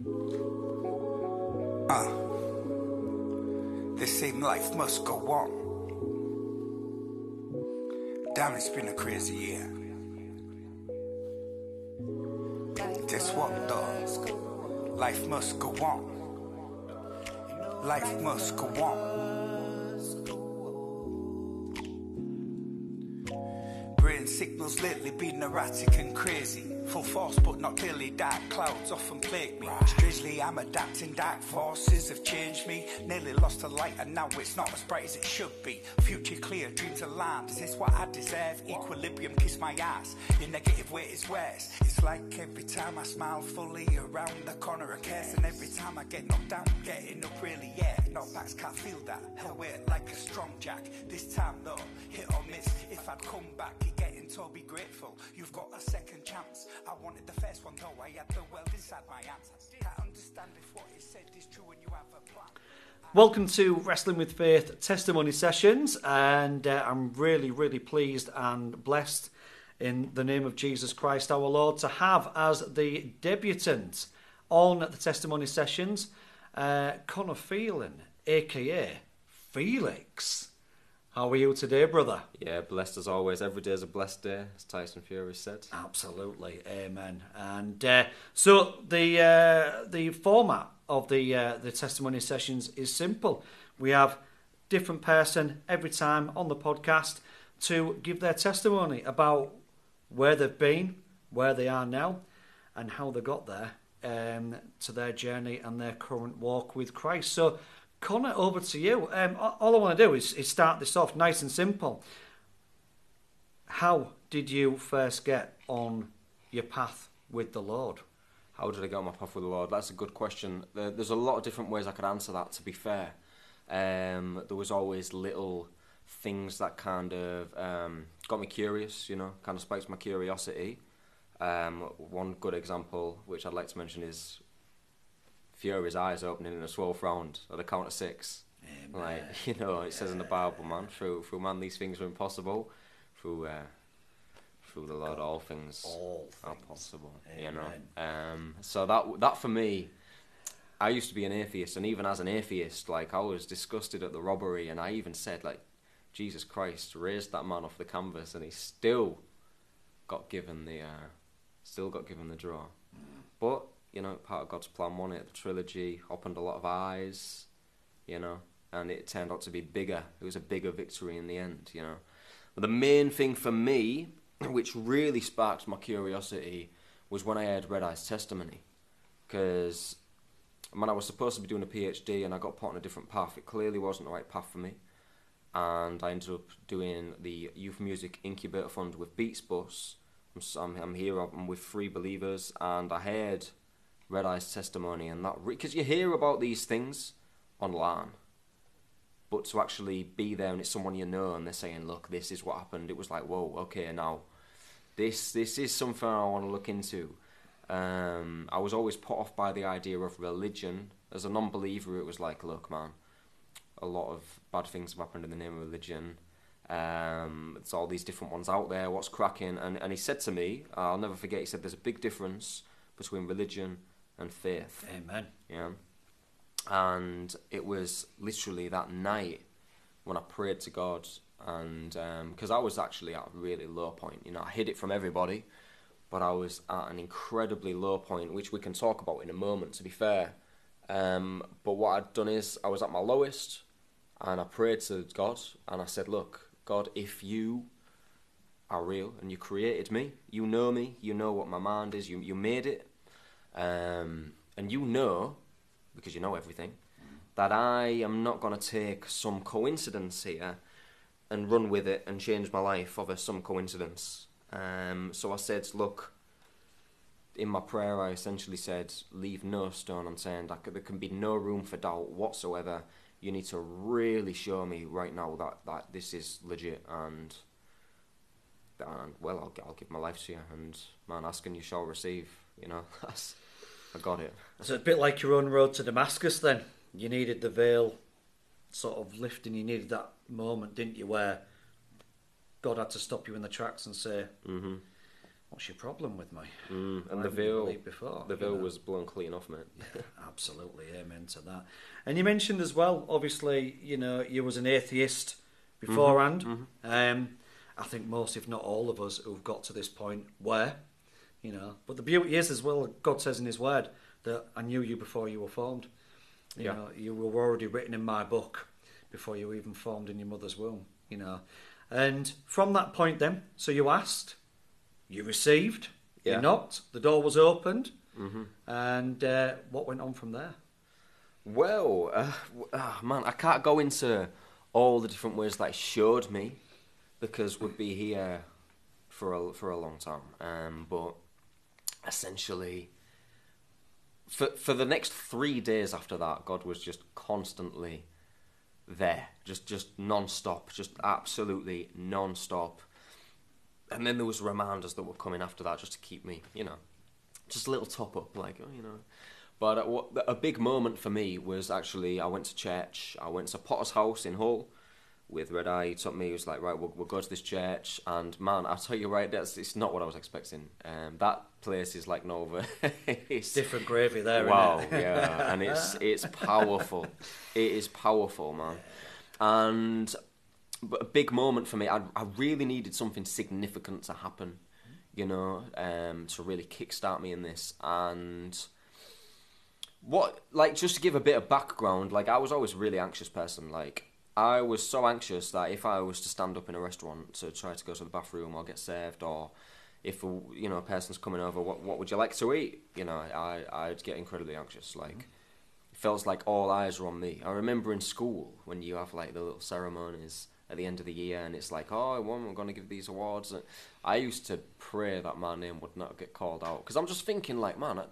Uh, the same life must go on. Damn, it's been a crazy year. Guess what, though? Life must go on. Life must go on. Signals lately been erratic and crazy. Full force, but not clearly. Dark clouds often plague me. Strangely, I'm adapting. Dark forces have changed me. Nearly lost the light, and now it's not as bright as it should be. Future clear, dreams aligned. Is this what I deserve? Equilibrium, kiss my ass. Your negative way is worse. It's like every time I smile fully around the corner of cares, and every time I get knocked down, getting up really, yeah. Knockbacks can't feel that. Hell, weight like a strong jack. This time, though, hit or miss. If I'd come back, you getting be grateful. You've got a second chance. I wanted the first one, though. I had the world inside my hands. Understand if what is said is true when you have a plan. Welcome to Wrestling with Faith testimony sessions, and uh, I'm really, really pleased and blessed in the name of Jesus Christ our Lord to have as the debutant on the testimony sessions uh, Connor Phelan, aka Phelix. How are you today, brother? Yeah, blessed as always. Every day is a blessed day, as Tyson Fury said. Absolutely, amen. And uh, so the uh, the format of the uh, the testimony sessions is simple. We have different person every time on the podcast to give their testimony about where they've been, where they are now, and how they got there um, to their journey and their current walk with Christ. So, Connor, over to you. Um, all I want to do is, is start this off nice and simple. How did you first get on your path with the Lord? How did I get on my path with the Lord? That's a good question. There's a lot of different ways I could answer that, to be fair. Um, there was always little things that kind of um, got me curious, you know, kind of spiked my curiosity. Um, one good example, which I'd like to mention, is Fury's eyes opening in a 12th round at the count of six. Like, you know, it says in the Bible, man, through, through man these things are impossible. Through, uh, through the Lord all things All are things. possible. You know. Um, so that that for me, I used to be an atheist, and even as an atheist, like I was disgusted at the robbery, and I even said like, Jesus Christ raised that man off the canvas, and he still got given the uh, still got given the draw. But you know, part of God's plan won it. The trilogy opened a lot of eyes, you know, and it turned out to be bigger. It was a bigger victory in the end, you know. But the main thing for me, which really sparked my curiosity, was when I heard Redeye's testimony. Because when I was supposed to be doing a PhD and I got put on a different path, it clearly wasn't the right path for me. And I ended up doing the Youth Music Incubator Fund with Beats Bus. I'm, I'm here, I'm with Free believers, and I heard Redeye's testimony, and that because you hear about these things online, but to actually be there and it's someone you know and they're saying, "Look, this is what happened," it was like, "Whoa, okay, now this this is something I want to look into." Um, I was always put off by the idea of religion. As a non-believer, it was like, "Look, man, a lot of bad things have happened in the name of religion." Um, it's all these different ones out there. What's cracking? And and he said to me, I'll never forget. He said, "There's a big difference between religion and faith." Amen. Yeah. And it was literally that night when I prayed to God, and because I was actually at a really low point, you know, I hid it from everybody, but I was at an incredibly low point, which we can talk about in a moment, to be fair. Um, but what I'd done is I was at my lowest, and I prayed to God, and I said, "Look, God, if you are real and you created me, you know me, you know what my mind is, you you made it, um, and you know, because you know everything, that I am not going to take some coincidence here and run with it and change my life over some coincidence. Um, so I said, look, in my prayer, I essentially said, leave no stone unturned. I c there can be no room for doubt whatsoever. You need to really show me right now that, that this is legit and, and well, I'll, I'll give my life to you. And man, ask and you shall receive. You know, that's, I got it. So it's a bit like your own road to Damascus then. You needed the veil sort of lifting, you needed that moment, didn't you, where God had to stop you in the tracks and say, hmm What's your problem with me? Mm, and the veil, before, the you veil know? was blown clean off, mate. Absolutely, amen to that. And you mentioned as well, obviously, you know, you was an atheist beforehand. Mm-hmm, Um, I think most, if not all of us, who've got to this point were, you know. But the beauty is, as well, God says in His Word that I knew you before you were formed. You Yeah. know, you were already written in my book before you were even formed in your mother's womb. You know, and from that point, then, so you asked, you received, Yeah. you knocked, the door was opened, hmm and uh, what went on from there? Well, uh, ah, man, I can't go into all the different ways that showed me because we'd be here for a, for a long time. Um, but essentially, for for the next three days after that, God was just constantly there, just just non-stop, just absolutely non-stop. And then there was reminders that were coming after that, just to keep me, you know, just a little top up, like oh, you know. But uh, a big moment for me was actually I went to church. I went to Potter's House in Hull with Redeye. He took me. He was like, right, we'll, we'll go to this church. And man, I'll tell you right, that's it's not what I was expecting. Um, that place is like Nova. it's, Different gravy there, wow, yeah, and it's it's powerful. It is powerful, man. And a big moment for me. I I really needed something significant to happen, you know, um, to really kickstart me in this. And what, like, just to give a bit of background, like, I was always a really anxious person. Like, I was so anxious that if I was to stand up in a restaurant to try to go to the bathroom or get served or if a, you know a person's coming over, what what would you like to eat? You know, I I'd get incredibly anxious. Like mm-hmm. it feels like all eyes are on me. I remember in school when you have like the little ceremonies at the end of the year, and it's like, oh, I'm going to give these awards. And I used to pray that my name would not get called out because I'm just thinking like, man. I,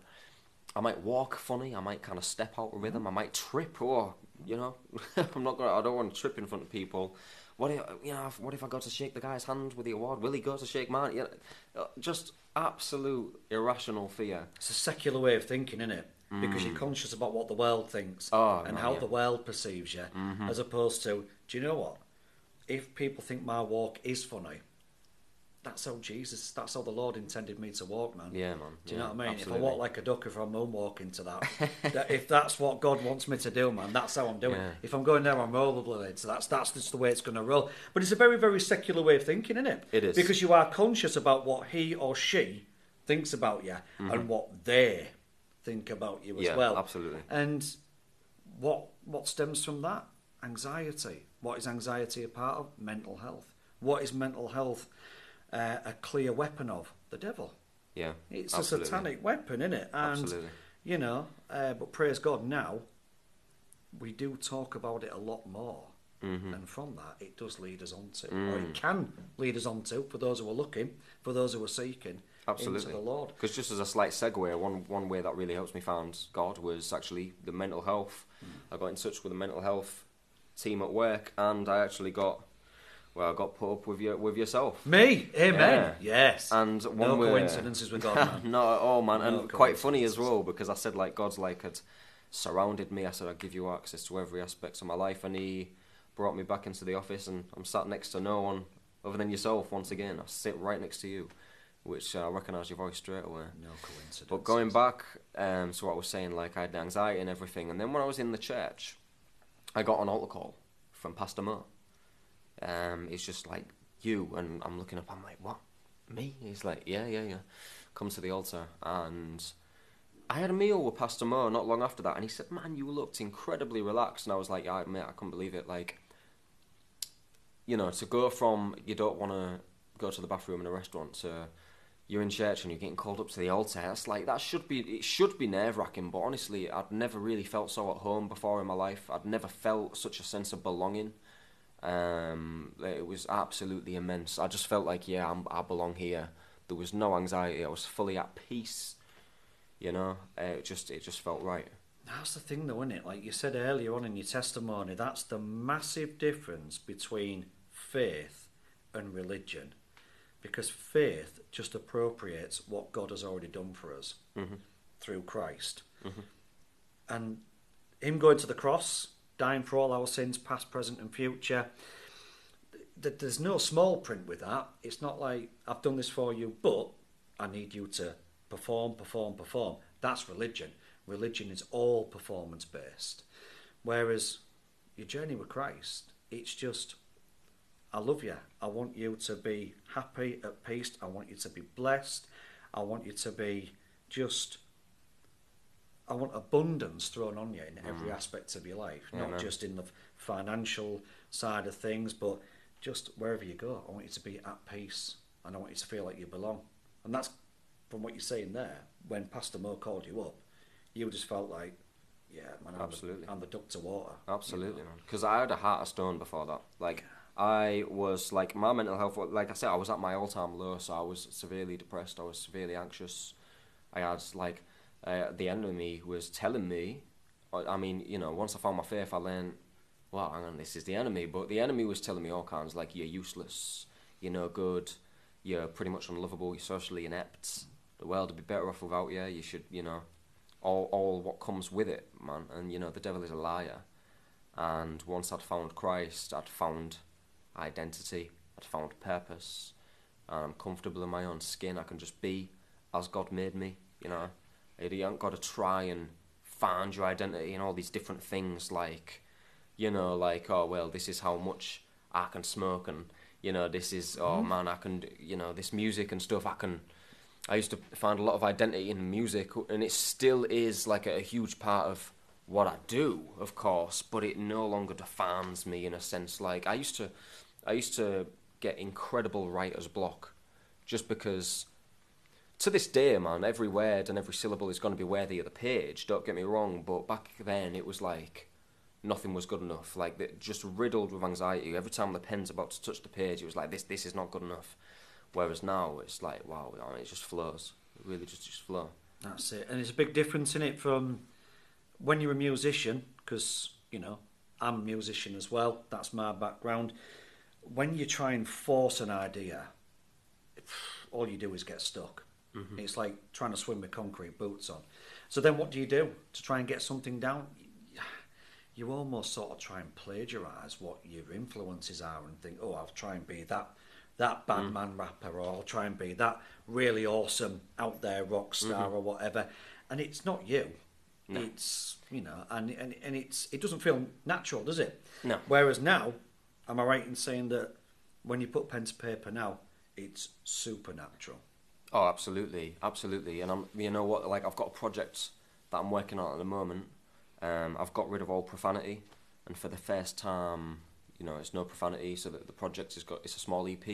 I might walk funny. I might kind of step out of rhythm. Mm-hmm. I might trip. Or you know, I'm not gonna. I don't want to trip in front of people. What if you know? What if I go to shake the guy's hand with the award? Will he go to shake mine? You know, uh, just absolute irrational fear. It's a secular way of thinking, isn't it? Because you're conscious about what the world thinks Mm. Oh, and no, how yeah. Mm-hmm. the world perceives you, as opposed to, do you know what? If people think my walk is funny, that's how Jesus, that's how the Lord intended me to walk, man. Yeah, man. Do you Yeah, know what I mean? absolutely. If I walk like a duck, if I'm moonwalking to that, that, if that's what God wants me to do, man, that's how I'm doing. Yeah. If I'm going there on rollerblades, so that's that's just the way it's going to roll. But it's a very very secular way of thinking, isn't it? It is. because you are conscious about what he or she thinks about you and what they think about you as Mm-hmm. Yeah, well. absolutely. And what what stems from that? Anxiety. What is anxiety a part of? Mental health. What is mental health uh, a clear weapon of? The devil. Yeah, It's absolutely. a satanic weapon, isn't it? And Absolutely. you know, uh, but praise God now we do talk about it a lot more. Mhm. And from that, it does lead us on to, or Mm. it can lead us on to, for those who are looking, for those who are seeking, Absolutely. into the Lord. Because just as a slight segue, one one way that really helps me find God was actually the mental health. Hmm. I got in touch with the mental health team at work, and I actually got well, I got put up with your with yourself. Me, amen. Yeah. Yes. And one no way, coincidences with God, man. Not at all, man. No and quite funny as well because I said like God's like had surrounded me. I said I'd give you access to every aspect of my life, and He brought me back into the office, and I'm sat next to no one other than yourself once again. I sit right next to you, which uh, I recognise your voice straight away. No coincidence. But going back um, to what I was saying, like I had anxiety and everything, and then when I was in the church, I got an altar call from Pastor Mo. Um, it's just like you, and I'm looking up. I'm like, what? Me? He's like, yeah, yeah, yeah. Come to the altar, and I had a meal with Pastor Mo not long after that, and he said, "Man, you looked incredibly relaxed," and I was like, "Yeah, mate, I couldn't believe it." Like, you know, to go from you don't want to go to the bathroom in a restaurant to you're in church and you're getting called up to the altar. That's like that should be it should be nerve wracking. But honestly, I'd never really felt so at home before in my life. I'd never felt such a sense of belonging. Um, it was absolutely immense. I just felt like yeah, I'm, I belong here. There was no anxiety. I was fully at peace. You know, uh, it just it just felt right. That's the thing, though, isn't it? Like you said earlier on in your testimony, that's the massive difference between faith and religion. Because faith just appropriates what God has already done for us Mhm. through Christ. And Him going to the cross, dying for all our sins, past, present, and future, there's no small print with that. It's not like, I've done this for you, but I need you to perform, perform, perform. That's religion. Religion is all performance based. Whereas your journey with Christ, it's just, I love you. I want you to be happy, at peace. I want you to be blessed. I want you to be just I want abundance thrown on you in every Mm. aspect of your life, Yeah, not just in the financial side of things, but just wherever you go. I want you to be at peace, and I want you to feel like you belong. And that's from what you're saying there. When Pastor Mo called you up, you just felt like, yeah, man, I'm, Absolutely. The, I'm the duck to water. you Absolutely, know. man. Because I had a heart of stone before that. Like, I was, like, my mental health, like I said, I was at my all time low, so I was severely depressed, I was severely anxious. I had, like, uh, the enemy was telling me, I mean, you know, once I found my faith, I learned, well, hang on, this is the enemy. But the enemy was telling me all kinds, like, you're useless, you're no good, you're pretty much unlovable, you're socially inept, the world would be better off without you, you should, you know, all, all what comes with it, man. And, you know, the devil is a liar. And once I'd found Christ, I'd found identity, I'd found purpose, and I'm comfortable in my own skin. I can just be as God made me, you know. You haven't got to try and find your identity in all these different things, like, you know, like, oh, well, this is how much I can smoke, and, you know, this is, oh, mm-hmm. man, I can, you know, this music and stuff, I can. I used to find a lot of identity in music, and it still is like a, a huge part of what I do, of course, but it no longer defines me in a sense. Like I used to, I used to get incredible writer's block, just because. To this day, man, every word and every syllable is going to be worthy of the page. Don't get me wrong, but back then it was like nothing was good enough. Like just riddled with anxiety. Every time the pen's about to touch the page, it was like this. This is not good enough. Whereas now it's like wow, I mean, it just flows. It really just just flow. That's it. And there's a big difference in it from when you're a musician, because, you know, I'm a musician as well. That's my background. When you try and force an idea, all you do is get stuck. Mm-hmm. It's like trying to swim with concrete boots on. So then what do you do to try and get something down? You almost sort of try and plagiarise what your influences are and think, oh, I'll try and be that that bandman mm-hmm. rapper, or I'll try and be that really awesome out there rock mm-hmm. star or whatever. And it's not you. It's you know, and, and and it's it doesn't feel natural, does it? No. Whereas now, am I right in saying that when you put pen to paper now, it's supernatural? Oh, absolutely, absolutely. And I'm, you know what? Like, I've got a project that I'm working on at the moment. Um, I've got rid of all profanity, and for the first time, you know, it's no profanity. So that the project has got it's a small EP.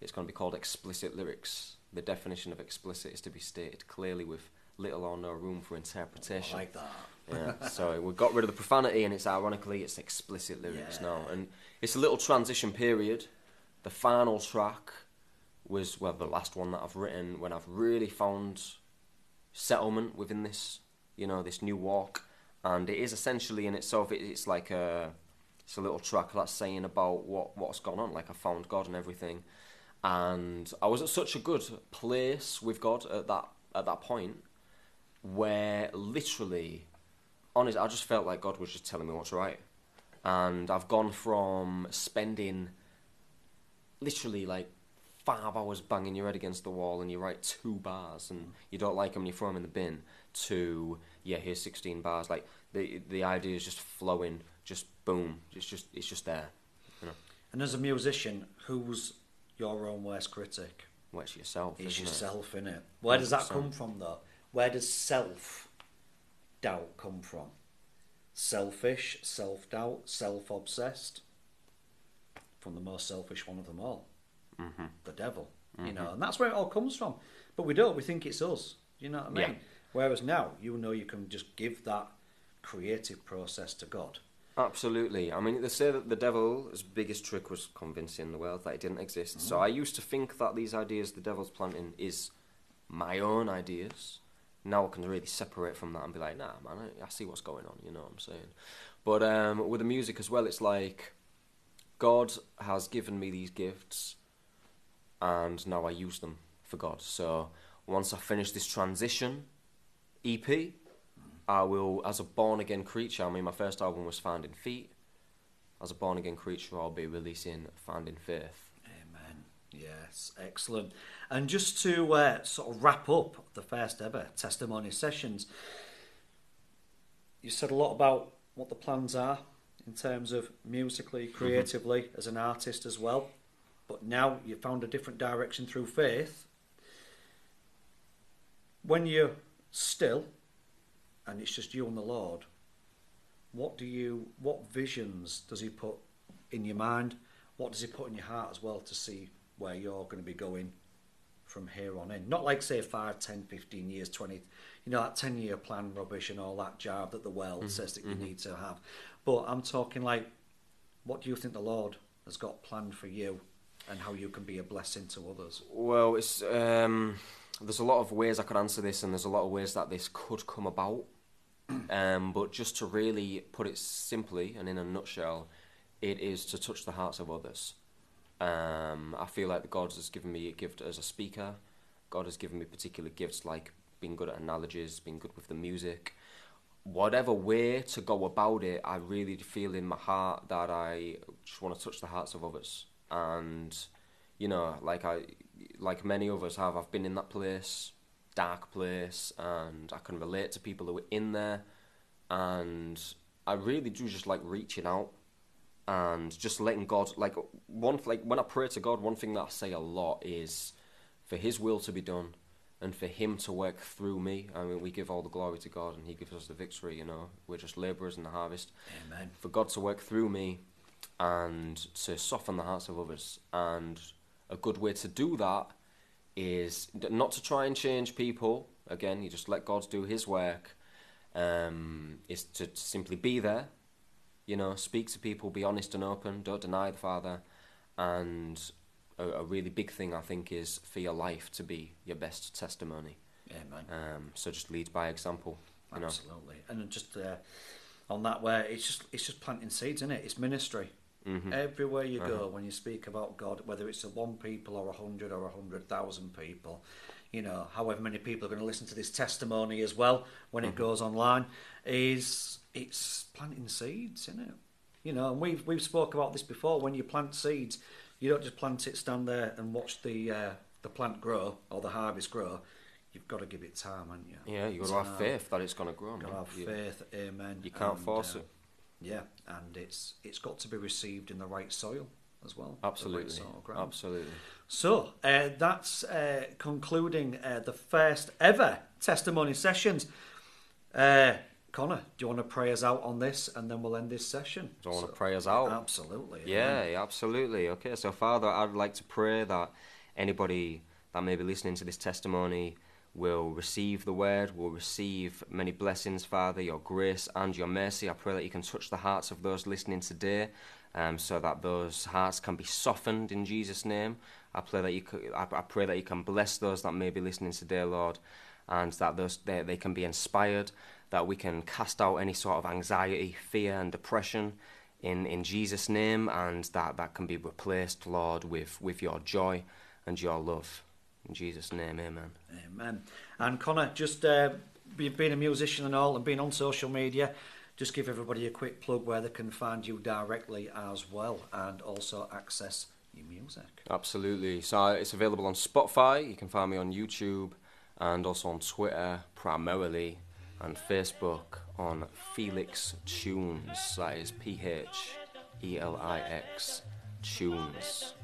It's going to be called Explicit Lyrics. The definition of explicit is to be stated clearly with little or no room for I interpretation. like that. Yeah, so we got rid of the profanity, and it's ironically it's explicit lyrics Yeah. now, and it's a little transition period. The final track was well the last one that I've written when I've really found settlement within this, you know, this new walk, and it is essentially in itself it, it's like a it's a little track that's saying about what what's gone on, like I found God and everything, and I was at such a good place with God at that at that point where literally honest, I just felt like God was just telling me what's right. And I've gone from spending literally like five hours banging your head against the wall and you write two bars and you don't like them and you throw them in the bin to, yeah, here's 16 bars. Like the the idea is just flowing, just boom. It's just, it's just there. You know, And as a musician, who's your own worst critic? well, it's yourself. It's isn't it? innit? Where does that come from, though? Where does self doubt come from? Selfish, self doubt, self obsessed? From the most selfish one of them all, Mm-hmm. the devil. You know, and that's where it all comes from. But we don't. We think it's us. You know what I mean? Yeah. Whereas now, you know, you can just give that creative process to God. Absolutely. I mean, they say that the devil's biggest trick was convincing the world that it didn't exist. So I used to think that these ideas the devil's planting is my own ideas. Now I can really separate from that and be like, nah, man, I, I see what's going on. You know what I'm saying? But um, with the music as well, it's like God has given me these gifts, and now I use them for God. So once I finish this transition EP, I will, as a born again creature, I mean, my first album was Finding Feet. As a born again creature, I'll be releasing Finding Faith. Amen. Yes, excellent. And just to uh, sort of wrap up the first ever testimony sessions, you said a lot about what the plans are in terms of musically, creatively, mm-hmm. as an artist as well. But now you found a different direction through faith. When you're still and it's just you and the Lord, what do you what visions does he put in your mind? What does he put in your heart as well to see where you're going to be going from here on in? Not like say 5, 10, 15 years, 20, you know, that 10 year plan rubbish and all that job that the world mm-hmm. says that you mm-hmm. need to have. But I'm talking like, what do you think the Lord has got planned for you and how you can be a blessing to others? Well, it's um, there's a lot of ways I could answer this, and there's a lot of ways that this could come about. Um, but just to really put it simply and in a nutshell, it is to touch the hearts of others. Um, I feel like God has given me a gift as a speaker. God has given me particular gifts like being good at analogies, being good with the music. Whatever way to go about it, I really feel in my heart that I just want to touch the hearts of others. And, you know, like I, like many others have, I've been in that place, dark place, and I can relate to people who are in there. And I really do just like reaching out and just letting God like one like when I pray to God, one thing that I say a lot is for His will to be done and for Him to work through me. I mean, we give all the glory to God and He gives us the victory. You know, we're just labourers in the harvest. Amen. For God to work through me and to soften the hearts of others, and a good way to do that is not to try and change people. Again, you just let God do His work. Um, is to simply be there you know, speak to people, be honest and open, don't deny the Father. And a, a really big thing, I think, is for your life to be your best testimony. Amen. Um, so just lead by example. You Absolutely. Know? And just uh, on that, where it's just it's just planting seeds, isn't it? It's ministry. Mm-hmm. Everywhere you uh-huh. go, when you speak about God, whether it's a one people or a hundred or a hundred thousand people, you know, however many people are going to listen to this testimony as well when mm-hmm. it goes online, is it's planting seeds, isn't it? You know, and we've we've spoke about this before. When you plant seeds, you don't just plant it, stand there and watch the uh, the plant grow or the harvest grow. You've got to give it time, haven't you? Yeah, you've got to have faith that it's going to grow. You've got to have faith, amen. You can't and, force uh, it. Yeah, and it's it's got to be received in the right soil as well. Absolutely, right absolutely. So uh, that's uh, concluding uh, the first ever testimony sessions. Uh, Connor, do you want to pray us out on this and then we'll end this session? Do you want so, to pray us out? Absolutely. Yeah, yeah, absolutely. Okay, so Father, I'd like to pray that anybody that may be listening to this testimony will receive the word, will receive many blessings, Father, your grace and your mercy. I pray that you can touch the hearts of those listening today um, so that those hearts can be softened in Jesus' name. I pray that you, I pray that you can bless those that may be listening today, Lord, and that those, they, they can be inspired that we can cast out any sort of anxiety, fear, and depression in, in Jesus' name, and that, that can be replaced, Lord, with, with your joy and your love. In Jesus' name, amen. Amen. And Connor, just uh, being a musician and all, and being on social media, just give everybody a quick plug where they can find you directly as well, and also access your music. Absolutely. So it's available on Spotify. You can find me on YouTube and also on Twitter primarily and Facebook on Phelix Tunes. That is P H E L I X Tunes.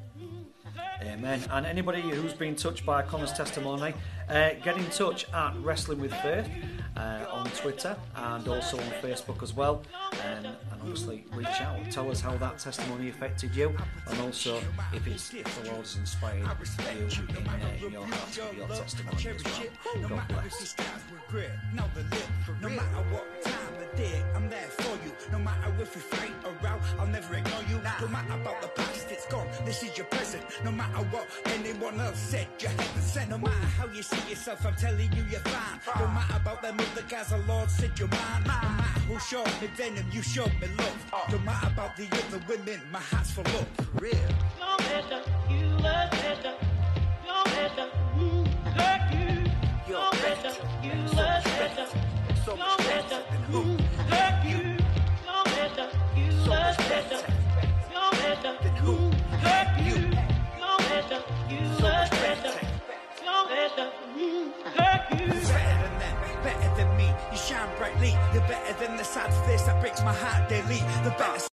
Amen. And anybody who's been touched by Connor's testimony, uh, get in touch at Wrestling with Faith uh, on Twitter and also on Facebook as well. Um, and obviously, reach out. Tell us how that testimony affected you, and also if it's if the Lord has inspired you in, uh, in your heart to your testimony as well. God bless. No matter what time of day, I'm there for you. No matter if we fight or row, I'll never ignore you. Now No matter about the past, it's gone. This is your present. No matter what anyone else said, you haven't said. No matter how you see yourself, I'm telling you you're fine. No matter about them other guys, the Lord said you're mine. No matter who showed me venom, you showed me love. Uh. No matter about the other women, my heart's full of real. You're better, you love better. You're better, you hurt you. You're better, you love better. You're better, who hurt you. you. Like. Better than them, better than me. You shine brightly. You're better than the sad face that breaks my heart daily. The best.